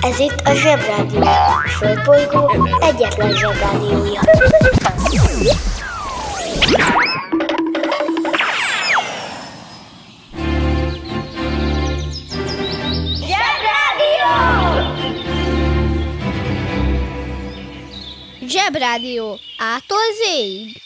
Ez itt a Zsebrádió. A Földbolygó egyetlen Zsebrádiója. Zsebrádió! Zsebrádió. Ától zéig.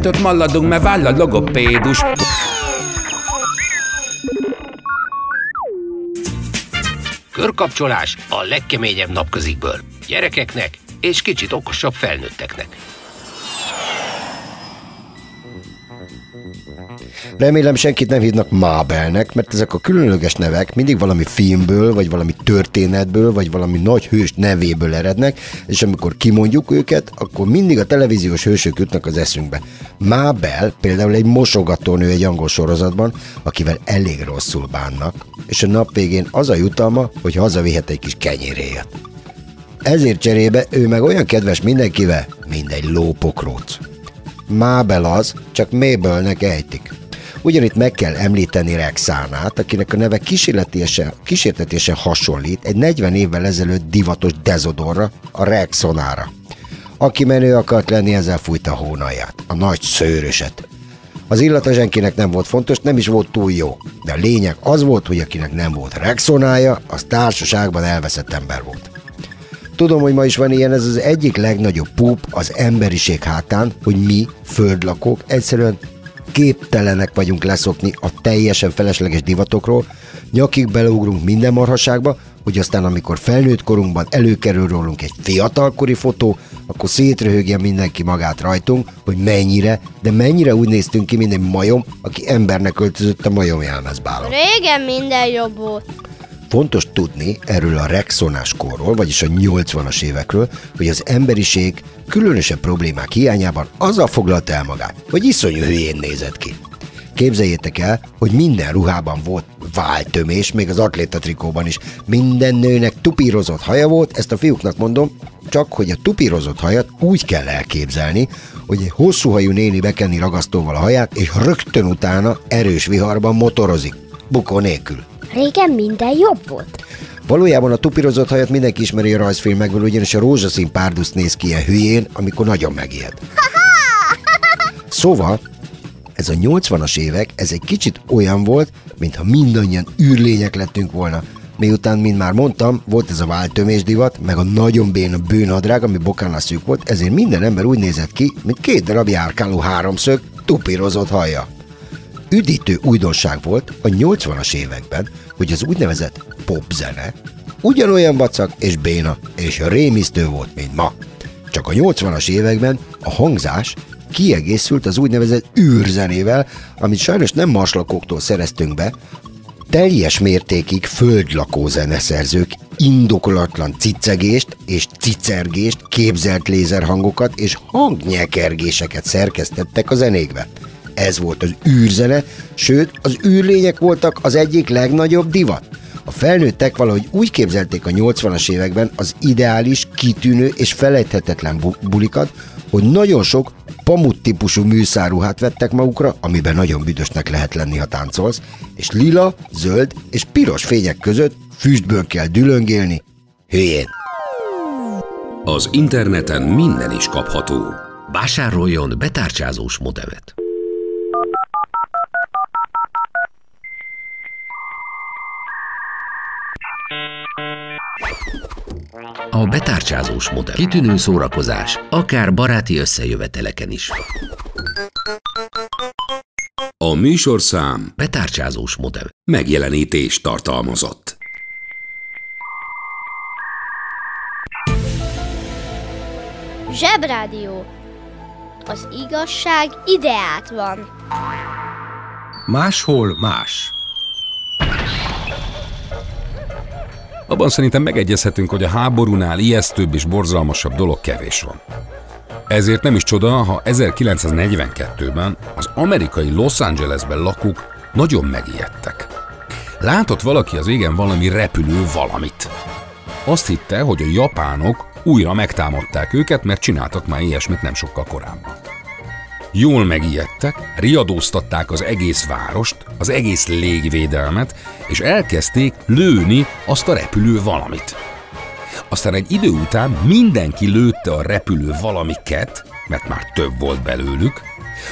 kettőt maladunk, mert váll a logopédus Körkapcsolás a legkeményebb napközikből. Gyerekeknek és kicsit okosabb felnőtteknek. Remélem senkit nem hívnak Mábelnek, mert ezek a különleges nevek mindig valami filmből, vagy valami történetből, vagy valami nagy hős nevéből erednek, és amikor kimondjuk őket, akkor mindig a televíziós hősök jutnak az eszünkbe. Mábel például egy mosogatónő egy angol sorozatban, akivel elég rosszul bánnak, és a nap végén az a jutalma, hogy hazavihet egy kis kenyéréjét. Ezért cserébe ő meg olyan kedves mindenkivel, mint egy lópokróc. Mábel az, csak Mabelnek ejtik. Ugyanitt meg kell említeni Rexánát, akinek a neve kísérletesen, kísértetésen hasonlít egy 40 évvel ezelőtt divatos dezodorra, a Rexonára. Aki menő akart lenni, ezzel fújta a hónaját, a nagy szőröset. Az illata senkinek nem volt fontos, nem is volt túl jó. De a lényeg az volt, hogy akinek nem volt Rexonája, az társaságban elveszett ember volt. Tudom, hogy ma is van ilyen, ez az egyik legnagyobb púp az emberiség hátán, hogy mi, földlakók, egyszerűen képtelenek vagyunk leszokni a teljesen felesleges divatokról, nyakig beleugrunk minden marhaságba, hogy aztán amikor felnőtt korunkban előkerül rólunk egy fiatalkori fotó, akkor szétröhögje mindenki magát rajtunk, hogy mennyire, de mennyire úgy néztünk ki, mint egy majom, aki embernek öltözött a majom jelmezbálon. Régen minden jobb volt. Fontos tudni erről a Rexonás korról, vagyis a 80-as évekről, hogy az emberiség különösebb problémák hiányában azzal foglalta el magát, hogy iszonyú hülyén nézett ki. Képzeljétek el, hogy minden ruhában volt váltömés, még az atlétatrikóban is. Minden nőnek tupírozott haja volt, ezt a fiúknak mondom, csak hogy a tupírozott hajat úgy kell elképzelni, hogy egy hosszú hajú néni bekenni ragasztóval a haját, és rögtön utána erős viharban motorozik, bukó nélkül. Régen minden jobb volt. Valójában a tupírozott hajat mindenki ismeri a rajzfilmekből, ugyanis a rózsaszín párdusz néz ki ilyen hülyén, amikor nagyon megijed. Szóval, ez a 80-as évek, ez egy kicsit olyan volt, mintha mindannyian űrlények lettünk volna. Miután, mint már mondtam, volt ez a váltömés divat, meg a nagyon béna bőnadrág, ami bokán szűk volt, ezért minden ember úgy nézett ki, mint két darab járkáló háromszög, tupírozott haja. Üdítő újdonság volt a 80-as években, hogy az úgynevezett popzene ugyanolyan vacak és béna és rémisztő volt, mint ma. Csak a 80-as években a hangzás kiegészült az úgynevezett űrzenével, amit sajnos nem maslakóktól szereztünk be, teljes mértékig földlakó zeneszerzők indokolatlan cicegést és cicergést, képzelt lézerhangokat és hangnyekergéseket szerkesztettek a zenékbe. Ez volt az űrzene, sőt, az űrlények voltak az egyik legnagyobb divat. A felnőttek valahogy úgy képzelték a 80-as években az ideális, kitűnő és felejthetetlen bu- bulikat, hogy nagyon sok pamut típusú műszáruhát vettek magukra, amiben nagyon büdösnek lehet lenni, ha táncolsz, és lila, zöld és piros fények között füstből kell dülöngélni, hülyén. Az interneten minden is kapható. Vásároljon betárcsázós modemet. A betárcsázós modell. Kitűnő szórakozás, akár baráti összejöveteleken is. A műsorszám Betárcsázós modell. megjelenítés tartalmazott. Zsebrádió. Az igazság ideát van. Máshol más. Abban szerintem megegyezhetünk, hogy a háborúnál ijesztőbb és borzalmasabb dolog kevés van. Ezért nem is csoda, ha 1942-ben az amerikai Los Angelesben lakók nagyon megijedtek. Látott valaki az égen valami repülő valamit. Azt hitte, hogy a japánok újra megtámadták őket, mert csináltak már ilyesmit nem sokkal korábban. Jól megijedtek, riadóztatták az egész várost, az egész légvédelmet, és elkezdték lőni azt a repülő valamit. Aztán egy idő után mindenki lőtte a repülő valamiket, mert már több volt belőlük,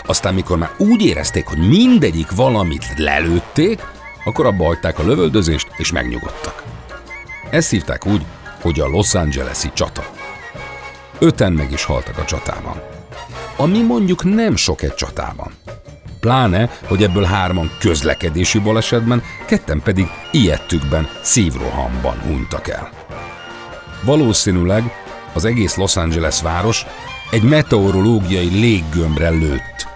aztán mikor már úgy érezték, hogy mindegyik valamit lelőtték, akkor abba hagyták a lövöldözést, és megnyugodtak. Ezt hívták úgy, hogy a Los Angeles-i csata. Öten meg is haltak a csatában. Ami mondjuk nem sok egy csatában. Pláne, hogy ebből hárman közlekedési balesetben, ketten pedig ilyettükben, szívrohamban hunytak el. Valószínűleg az egész Los Angeles város egy meteorológiai léggömbre lőtt,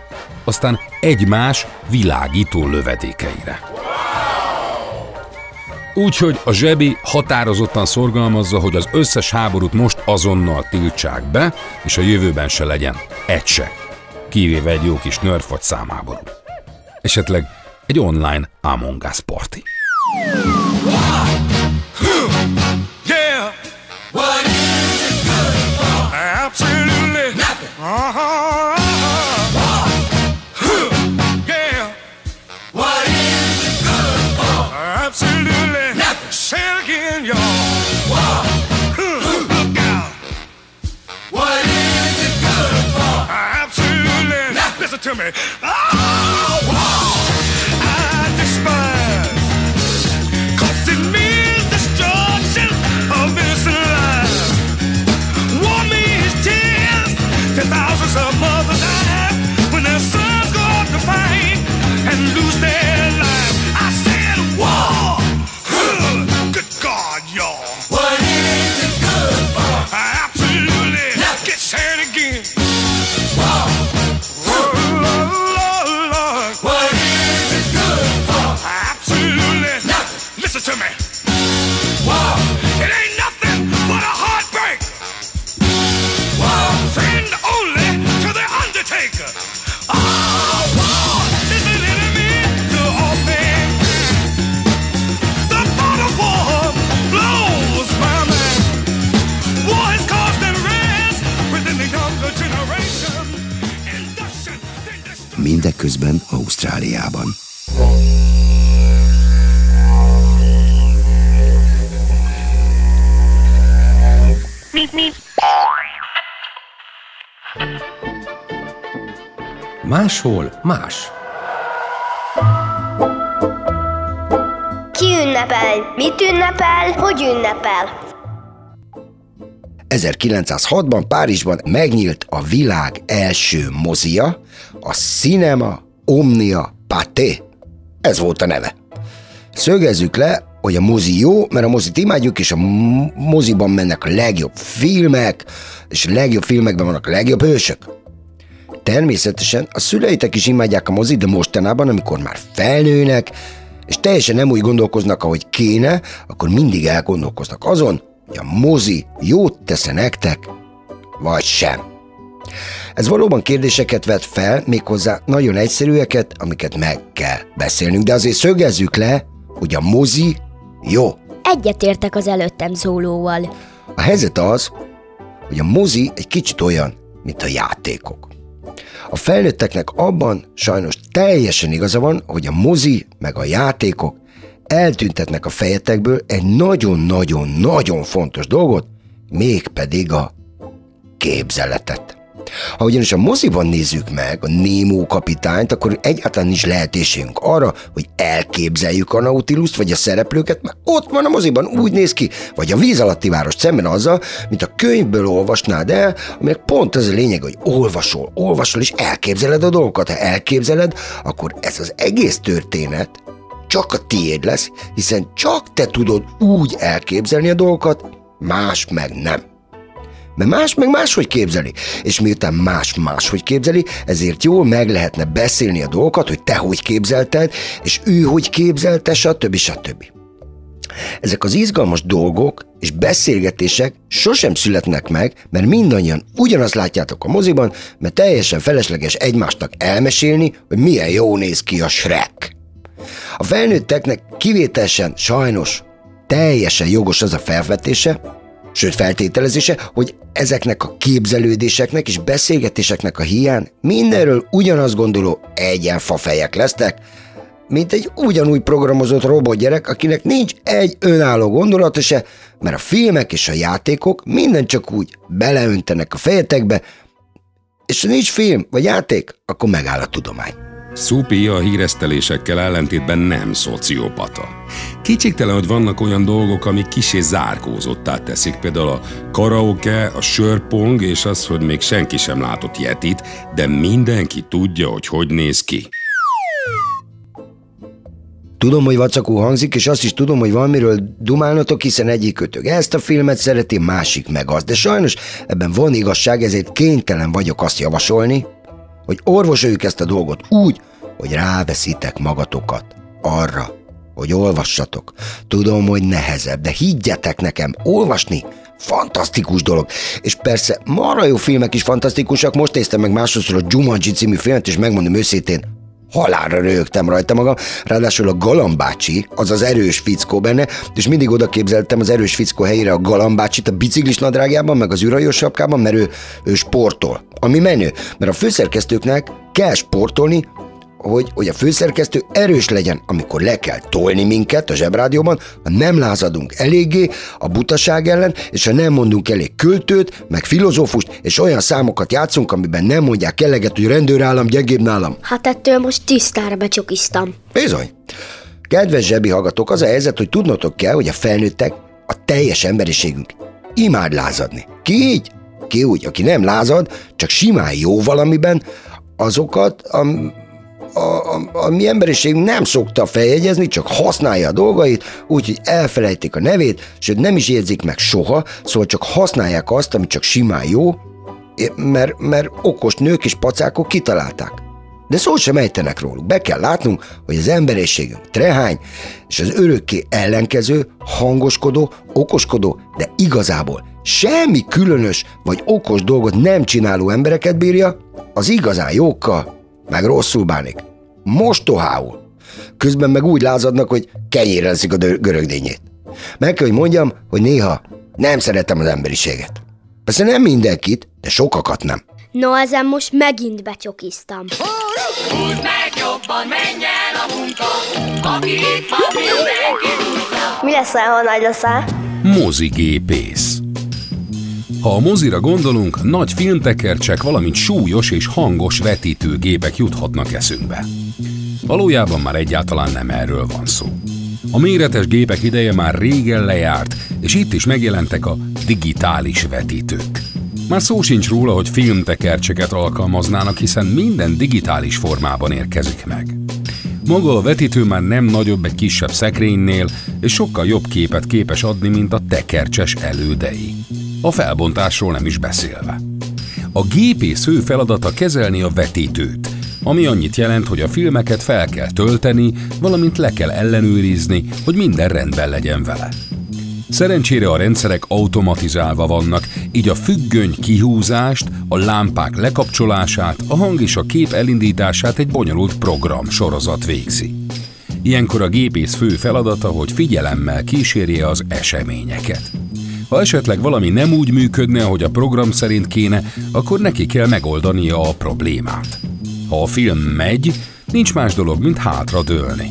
aztán egymás világító lövedékeire. Úgyhogy a zsebi határozottan szorgalmazza, hogy az összes háborút most azonnal tiltsák be, és a jövőben se legyen egy se. Kivéve egy jó kis nerf vagy számháború. Esetleg egy online Among Us party. Yeah. What is it good for? Absolutely nothing. Uh-huh. To me. Oh, Mindeközben Ausztráliában. Máshol más. Ki ünnepel? Mit ünnepel? Hogy ünnepel? 1906-ban Párizsban megnyílt a világ első mozia, a Cinema Omnia Pathé. Ez volt a neve. Szögezzük le, hogy a mozi jó, mert a mozit imádjuk, és a moziban mennek a legjobb filmek, és a legjobb filmekben vannak a legjobb hősök. Természetesen a szüleitek is imádják a mozit, de mostanában, amikor már felnőnek, és teljesen nem úgy gondolkoznak, ahogy kéne, akkor mindig elgondolkoznak azon, hogy a mozi jót tesz nektek, vagy sem. Ez valóban kérdéseket vet fel, méghozzá nagyon egyszerűeket, amiket meg kell beszélnünk, de azért szögezzük le, hogy a mozi jó. Egyetértek az előttem szólóval. A helyzet az, hogy a mozi egy kicsit olyan, mint a játékok. A felnőtteknek abban sajnos teljesen igaza van, hogy a mozi meg a játékok eltüntetnek a fejetekből egy nagyon-nagyon-nagyon fontos dolgot, mégpedig a képzeletet. Ha ugyanis a moziban nézzük meg a Némó kapitányt, akkor egyáltalán nincs lehetőségünk arra, hogy elképzeljük a Nautiluszt vagy a szereplőket, mert ott van a moziban, úgy néz ki, vagy a víz alatti város szemben azzal, mint a könyvből olvasnád el, aminek pont az a lényeg, hogy olvasol, olvasol és elképzeled a dolgokat. Ha elképzeled, akkor ez az egész történet csak a tiéd lesz, hiszen csak te tudod úgy elképzelni a dolgokat, más meg nem. Mert más meg máshogy képzeli. És miután más máshogy képzeli, ezért jól meg lehetne beszélni a dolgokat, hogy te hogy képzelted, és ő hogy képzelte, stb. stb. Ezek az izgalmas dolgok és beszélgetések sosem születnek meg, mert mindannyian ugyanazt látjátok a moziban, mert teljesen felesleges egymásnak elmesélni, hogy milyen jó néz ki a Shrek. A felnőtteknek kivételesen sajnos teljesen jogos az a felvetése, sőt feltételezése, hogy ezeknek a képzelődéseknek és beszélgetéseknek a hiány mindenről ugyanaz gondoló egyenfafejek lesznek, mint egy ugyanúgy programozott robotgyerek, akinek nincs egy önálló gondolata se, mert a filmek és a játékok minden csak úgy beleöntenek a fejetekbe, és ha nincs film vagy játék, akkor megáll a tudomány. Szupi a híresztelésekkel ellentétben nem szociopata. Kicsiktelen, hogy vannak olyan dolgok, amik kisé zárkózottá teszik, például a karaoke, a sörpong és az, hogy még senki sem látott Yetit, de mindenki tudja, hogy hogy néz ki. Tudom, hogy vacakó hangzik, és azt is tudom, hogy valamiről dumálnatok, hiszen egyik kötök ezt a filmet szereti, másik meg azt. De sajnos ebben van igazság, ezért kénytelen vagyok azt javasolni, hogy orvosoljuk ezt a dolgot úgy, hogy ráveszitek magatokat arra, hogy olvassatok. Tudom, hogy nehezebb, de higgyetek nekem, olvasni fantasztikus dolog. És persze, marha jó filmek is fantasztikusak, most néztem meg másodszor a Jumanji című filmet, és megmondom őszintén, halálra rögtem rajta magam, ráadásul a galambácsi, az az erős fickó benne, és mindig oda képzeltem az erős fickó helyére a galambácsit a biciklis nadrágjában, meg az űrhajós sapkában, mert ő, ő sportol. Ami menő, mert a főszerkesztőknek kell sportolni, hogy, hogy a főszerkesztő erős legyen, amikor le kell tolni minket a zsebrádióban, ha nem lázadunk eléggé a butaság ellen, és ha nem mondunk elég költőt, meg filozófust, és olyan számokat játszunk, amiben nem mondják eleget, hogy rendőrállam gyengébb nálam. Hát ettől most tisztára becsokiztam. Bizony. Kedves zsebi hallgatók, az a helyzet, hogy tudnotok kell, hogy a felnőttek, a teljes emberiségünk imád lázadni. Ki így? Ki úgy, aki nem lázad, csak simán jó valamiben, azokat, am, a, a, a mi emberiség nem szokta feljegyezni, csak használja a dolgait, úgyhogy elfelejtik a nevét, sőt nem is érzik meg soha, szóval csak használják azt, ami csak simán jó, mert, mert okos nők és pacákok kitalálták. De szó sem ejtenek róluk. Be kell látnunk, hogy az emberiségünk trehány, és az örökké ellenkező, hangoskodó, okoskodó, de igazából semmi különös vagy okos dolgot nem csináló embereket bírja, az igazán jókkal meg rosszul bánik. Mostohául. Közben meg úgy lázadnak, hogy kenyérre a görögdényét. Meg kell, hogy mondjam, hogy néha nem szeretem az emberiséget. Persze nem mindenkit, de sokakat nem. No, ezen most megint becsokiztam. Húzd meg jobban, menj el a munka, aki itt van, mindenki Mi lesz, ha nagy leszel? Mozigépész. Ha a mozira gondolunk, nagy filmtekercsek, valamint súlyos és hangos vetítőgépek juthatnak eszünkbe. Valójában már egyáltalán nem erről van szó. A méretes gépek ideje már régen lejárt, és itt is megjelentek a digitális vetítők. Már szó sincs róla, hogy filmtekercseket alkalmaznának, hiszen minden digitális formában érkezik meg. Maga a vetítő már nem nagyobb egy kisebb szekrénynél, és sokkal jobb képet képes adni, mint a tekercses elődei. A felbontásról nem is beszélve. A gépész fő feladata kezelni a vetítőt, ami annyit jelent, hogy a filmeket fel kell tölteni, valamint le kell ellenőrizni, hogy minden rendben legyen vele. Szerencsére a rendszerek automatizálva vannak, így a függöny kihúzást, a lámpák lekapcsolását, a hang és a kép elindítását egy bonyolult program sorozat végzi. Ilyenkor a gépész fő feladata, hogy figyelemmel kísérje az eseményeket. Ha esetleg valami nem úgy működne, ahogy a program szerint kéne, akkor neki kell megoldania a problémát. Ha a film megy, nincs más dolog, mint hátra dőlni.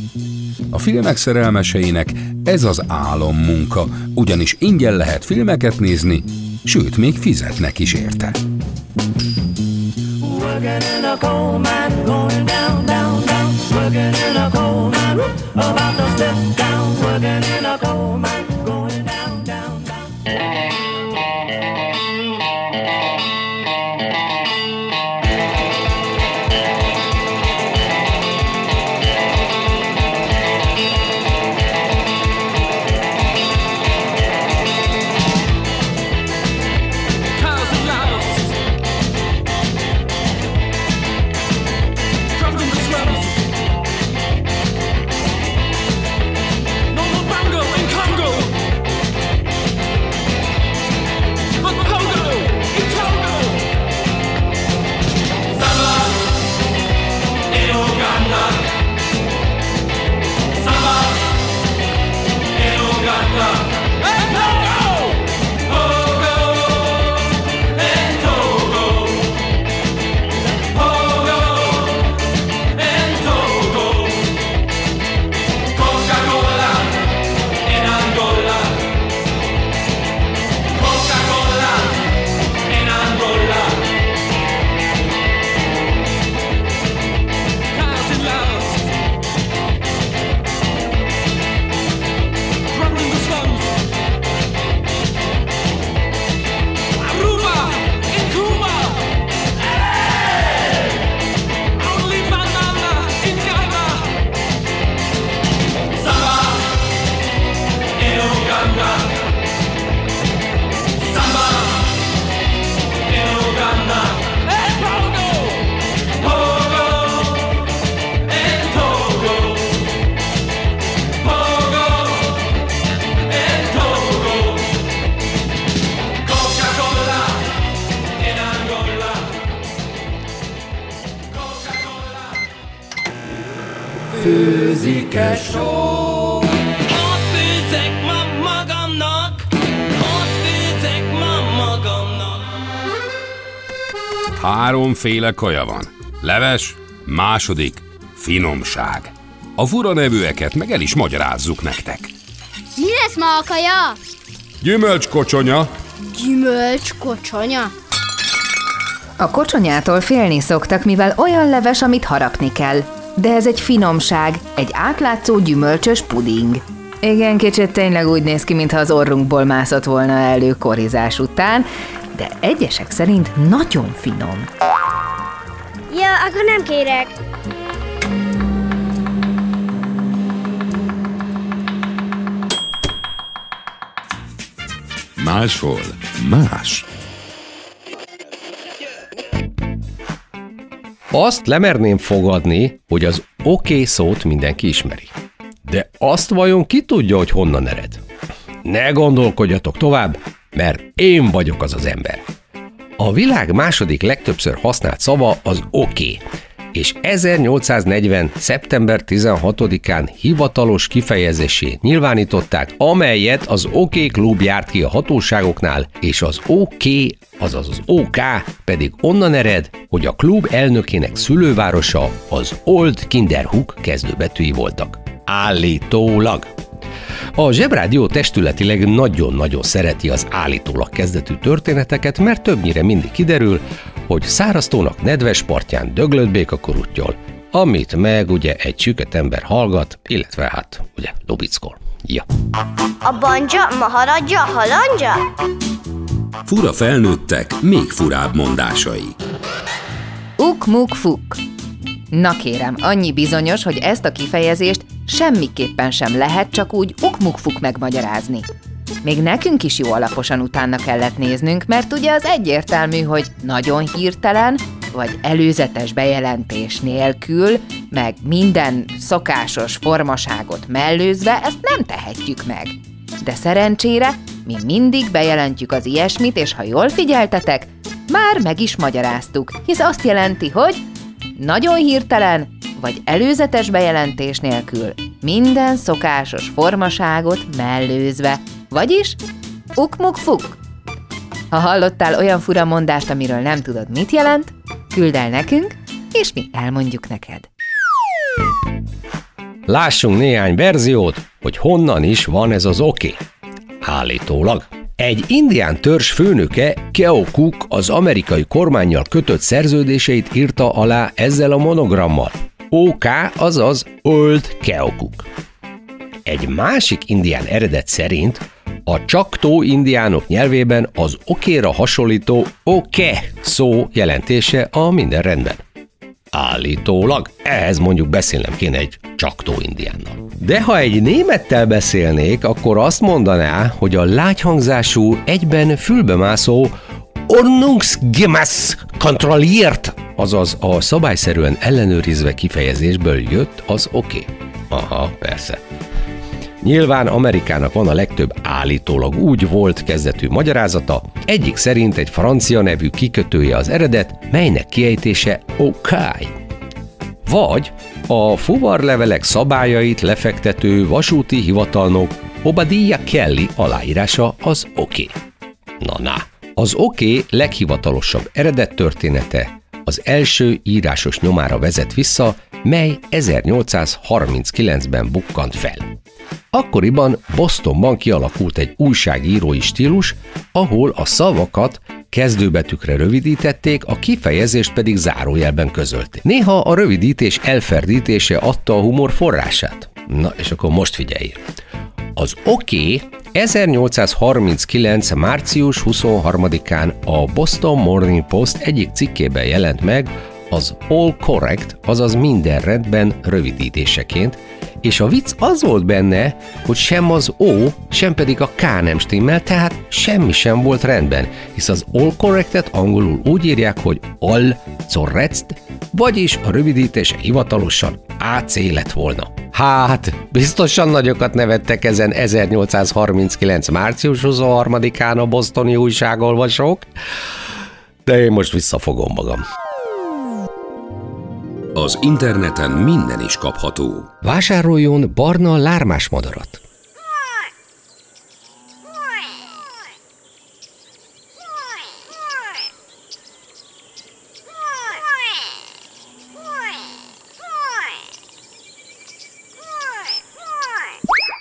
A filmek szerelmeseinek ez az álommunka, ugyanis ingyen lehet filmeket nézni, sőt, még fizetnek is érte. Working in a coal mine, going down, down, down. Working in a coal mine, about to step down. Főzike só. Ott főzek ma magamnak, ott főzek ma magamnak. Háromféle kaja van. Leves, második, finomság. A fura nevűeket meg el is magyarázzuk nektek. Mi lesz ma a kaja? Gyümölcskocsonya, Gyümölcs kocsonya. A kocsonyától félni szoktak, mivel olyan leves, amit harapni kell. De ez egy finomság, egy átlátszó gyümölcsös puding. Igen, kicsit tényleg úgy néz ki, mintha az orrunkból mászott volna elő korizás után, de egyesek szerint nagyon finom. Ja, akkor nem kérek. máshol más. Azt lemerném fogadni, hogy az oké okay szót mindenki ismeri. De azt vajon ki tudja, hogy honnan ered? Ne gondolkodjatok tovább, mert én vagyok az az ember. A világ második legtöbbször használt szava az oké, okay, és 1840. szeptember 16-án hivatalos kifejezésé nyilvánították, amelyet az OK Klub járt ki a hatóságoknál, és az OK, azaz az OK pedig onnan ered, hogy a klub elnökének szülővárosa az Old Kinderhook kezdőbetűi voltak. Állítólag. A Zsebrádió testületileg nagyon-nagyon szereti az állítólag kezdetű történeteket, mert többnyire mindig kiderül, hogy száraztónak nedves partján döglött béka korúttyol, amit meg ugye egy süket ember hallgat, illetve hát ugye lubickol. Ja. A banja, maharadja, halandja? Fura felnőttek, még furább mondásai. Uk-muk-fuk. Na kérem, annyi bizonyos, hogy ezt a kifejezést semmiképpen sem lehet csak úgy uk-muk-fuk megmagyarázni. Még nekünk is jó alaposan utána kellett néznünk, mert ugye az egyértelmű, hogy nagyon hirtelen, vagy előzetes bejelentés nélkül, meg minden szokásos formaságot mellőzve ezt nem tehetjük meg. De szerencsére mi mindig bejelentjük az ilyesmit, és ha jól figyeltetek, már meg is magyaráztuk, hisz azt jelenti, hogy nagyon hirtelen, vagy előzetes bejelentés nélkül, minden szokásos formaságot mellőzve, vagyis uk-muk-fuk. Ha hallottál olyan fura mondást, amiről nem tudod, mit jelent, küld el nekünk, és mi elmondjuk neked. Lássunk néhány verziót, hogy honnan is van ez az oké. Állítólag Egy indián törzs főnöke, Keokuk, az amerikai kormányjal kötött szerződéseit írta alá ezzel a monogrammal. OK, azaz Old Keokuk. Egy másik indián eredet szerint a csaktó indiánok nyelvében az okéra hasonlító oke szó jelentése a minden rendben. Állítólag ehhez mondjuk beszélnem kéne egy csaktó indiánnal. De ha egy némettel beszélnék, akkor azt mondaná, hogy a lágyhangzású, egyben fülbemászó Ordnungsgemäß kontrolliert, azaz a szabályszerűen ellenőrizve kifejezésből jött az oké. Okay. Aha, persze. Nyilván Amerikának van a legtöbb állítólag úgy volt kezdetű magyarázata, egyik szerint egy francia nevű kikötője az eredet, melynek kiejtése Okai. Vagy a fuvarlevelek szabályait lefektető vasúti hivatalnok Obadiah Kelly aláírása az oké. Okay. Na na, az okay leghivatalosabb eredet története az első írásos nyomára vezet vissza, mely 1839-ben bukkant fel. Akkoriban Bostonban kialakult egy újságírói stílus, ahol a szavakat kezdőbetűkre rövidítették, a kifejezést pedig zárójelben közölték. Néha a rövidítés elferdítése adta a humor forrását. Na, és akkor most figyelj! Az oké okay 1839. március 23-án a Boston Morning Post egyik cikkében jelent meg az All Correct, azaz minden rendben rövidítéseként, és a vicc az volt benne, hogy sem az O, sem pedig a K nem stimmel, tehát semmi sem volt rendben, hisz az all correctet angolul úgy írják, hogy all correct, vagyis a rövidítése hivatalosan AC lett volna. Hát, biztosan nagyokat nevettek ezen 1839. március 23-án a bosztoni újságolvasók, de én most visszafogom magam. Az interneten minden is kapható. Vásároljon barna lármás madarat.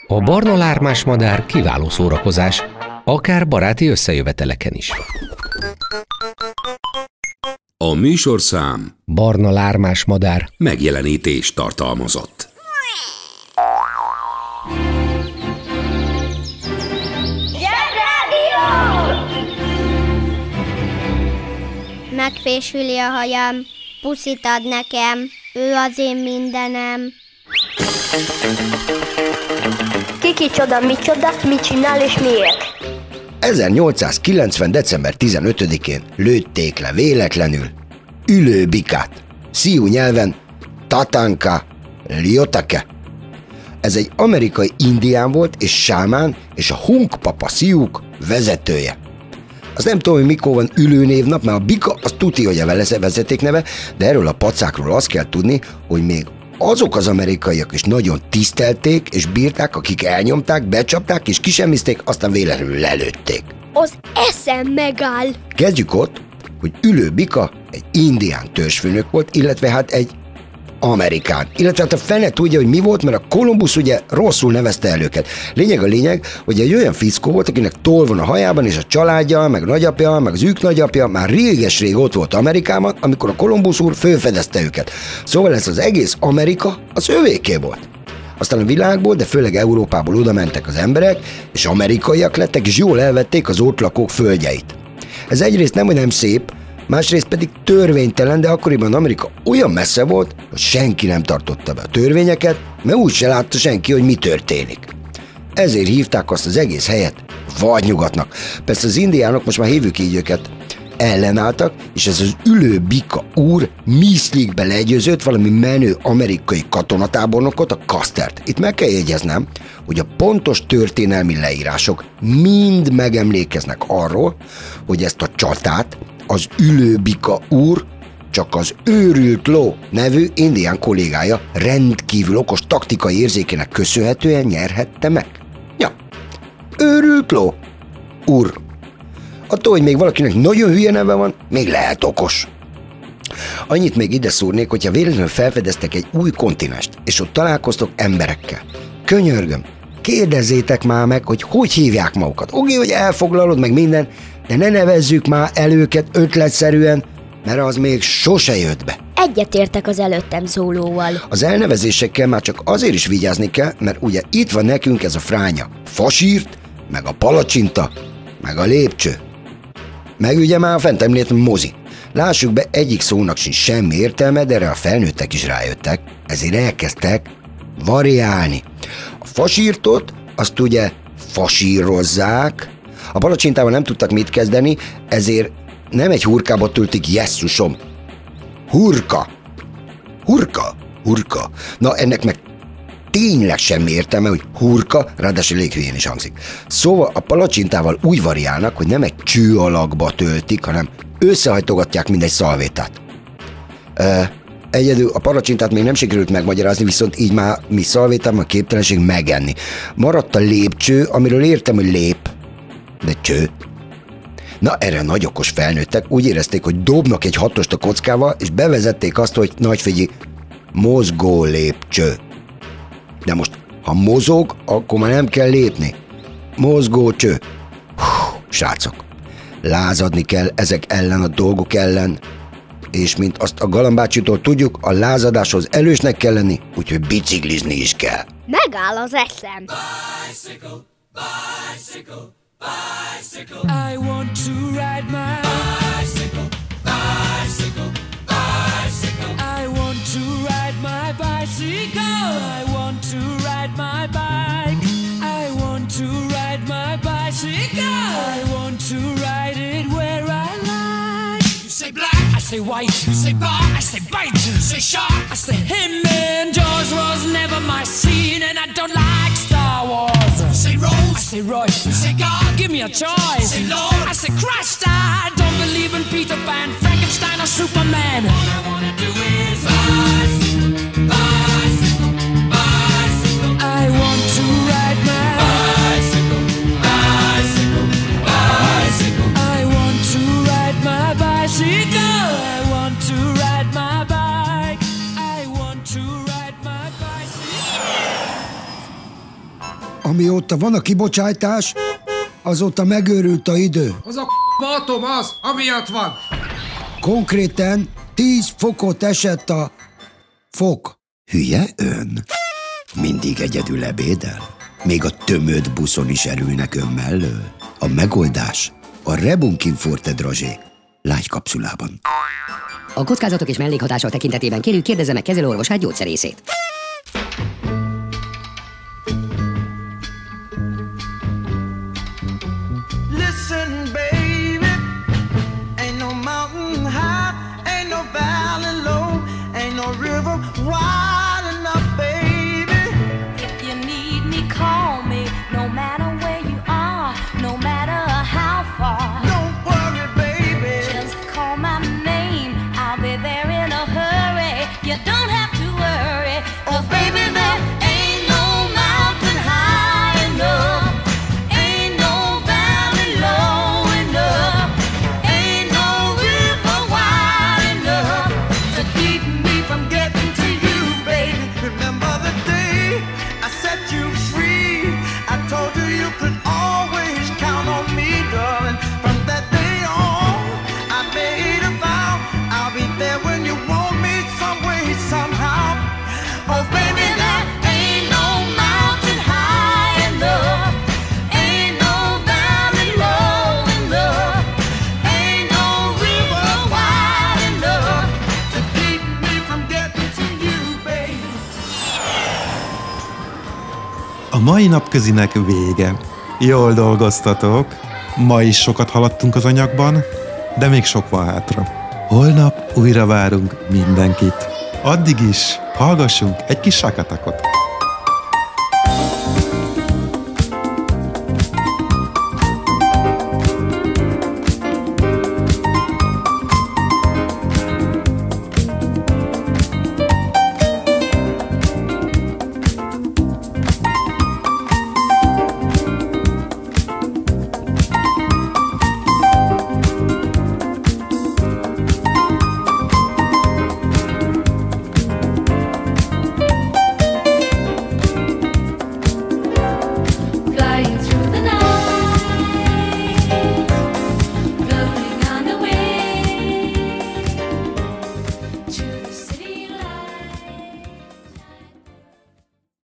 A barna lármás madár kiváló szórakozás, akár baráti összejöveteleken is. A műsorszám Barna lármás madár megjelenítést tartalmazott. Megfésüli a hajam, puszit ad nekem, ő az én mindenem. Ki kicsoda, micsoda, mit csinál és miért? 1890. december 15-én lőtték le véletlenül ülő bikát. Sziú nyelven Tatanka Liotake. Ez egy amerikai indián volt és sámán és a Hunk Papa Sziúk vezetője. Az nem tudom, hogy mikor van ülőnévnap, mert a bika az tuti, hogy a vezeték neve, de erről a pacákról azt kell tudni, hogy még azok az amerikaiak is nagyon tisztelték és bírták, akik elnyomták, becsapták és kisemmizték, aztán véletlenül lelőtték. Az eszem megáll. Kezdjük ott, hogy Ülő Bika egy indián törzsfőnök volt, illetve hát egy amerikán. Illetve hát a fene tudja, hogy mi volt, mert a Kolumbusz ugye rosszul nevezte el őket. Lényeg a lényeg, hogy egy olyan fickó volt, akinek toll van a hajában, és a családja, meg a nagyapja, meg az ők nagyapja már réges-rég ott volt Amerikában, amikor a Kolumbusz úr fölfedezte őket. Szóval ez az egész Amerika az övéké volt. Aztán a világból, de főleg Európából oda mentek az emberek, és amerikaiak lettek, és jól elvették az ott lakók földjeit. Ez egyrészt nem, hogy nem szép, másrészt pedig törvénytelen, de akkoriban Amerika olyan messze volt, hogy senki nem tartotta be a törvényeket, mert úgy se látta senki, hogy mi történik. Ezért hívták azt az egész helyet vadnyugatnak. Persze az indiánok, most már hívjuk így őket, ellenálltak, és ez az ülő bika úr Miszlikbe legyőzött valami menő amerikai katonatábornokot, a Kastert. Itt meg kell jegyeznem, hogy a pontos történelmi leírások mind megemlékeznek arról, hogy ezt a csatát az ülőbika úr csak az őrült ló nevű indián kollégája rendkívül okos taktikai érzékének köszönhetően nyerhette meg. Ja, őrült ló úr. Attól, hogy még valakinek nagyon hülye neve van, még lehet okos. Annyit még ide szúrnék, hogyha véletlenül felfedeztek egy új kontinest, és ott találkoztok emberekkel. Könyörgöm, kérdezzétek már meg, hogy hogy hívják magukat. Oké, hogy elfoglalod meg minden, de ne nevezzük már el őket ötletszerűen, mert az még sose jött be. Egyetértek az előttem szólóval. Az elnevezésekkel már csak azért is vigyázni kell, mert ugye itt van nekünk ez a fránya. Fasírt, meg a palacsinta, meg a lépcső. Meg ugye már a fent említett mozi. Lássuk be, egyik szónak sincs semmi értelme, de erre a felnőttek is rájöttek, ezért elkezdtek variálni. A fasírtot azt ugye fasírozzák, a palacsintával nem tudtak mit kezdeni, ezért nem egy hurkába töltik jesszusom. Hurka. Hurka. Hurka. Na ennek meg tényleg semmi értelme, hogy hurka, ráadásul léghülyén is hangzik. Szóval a palacsintával úgy variálnak, hogy nem egy cső alakba töltik, hanem összehajtogatják mindegy szalvétát. Ö, egyedül a palacsintát még nem sikerült megmagyarázni, viszont így már mi szalvétában a képtelenség megenni. Maradt a lépcső, amiről értem, hogy lép, de cső. Na erre nagy okos felnőttek úgy érezték, hogy dobnak egy hatost a kockával, és bevezették azt, hogy nagyfigyi, mozgó lépcső. De most, ha mozog, akkor már nem kell lépni. Mozgó cső. Hú, srácok, lázadni kell ezek ellen a dolgok ellen, és mint azt a galambácsitól tudjuk, a lázadáshoz elősnek kell lenni, úgyhogy biciklizni is kell. Megáll az eszem. I want to ride my bicycle, bicycle, bicycle. I want to ride my bicycle. I want to ride my bike. I want to ride my bicycle. I want to ride it where I like. You say black, I say white. You say bar, I say bite. You say shark, I say him. And Jaws was never my scene, and I don't like Star Wars. You say Rose, I say Royce. You say God, give me a choice. Say Lord, I say Christ. I don't believe in Peter Pan, Frankenstein, or Superman. All I wanna do is bicycle, Amióta van a kibocsátás, azóta megőrült a idő. Az a atom az, amiatt van. Konkrétan 10 fokot esett a fok. Hülye ön? Mindig egyedül ebédel? Még a tömött buszon is erülnek ön mellől? A megoldás a Rebunkin Forte Drozsé lágy kapszulában. A kockázatok és mellékhatások tekintetében kérjük kérdezze meg kezelőorvosát gyógyszerészét. Napközinek vége. Jól dolgoztatok. Ma is sokat haladtunk az anyagban, de még sok van hátra. Holnap újra várunk mindenkit. Addig is hallgassunk egy kis sakatakot.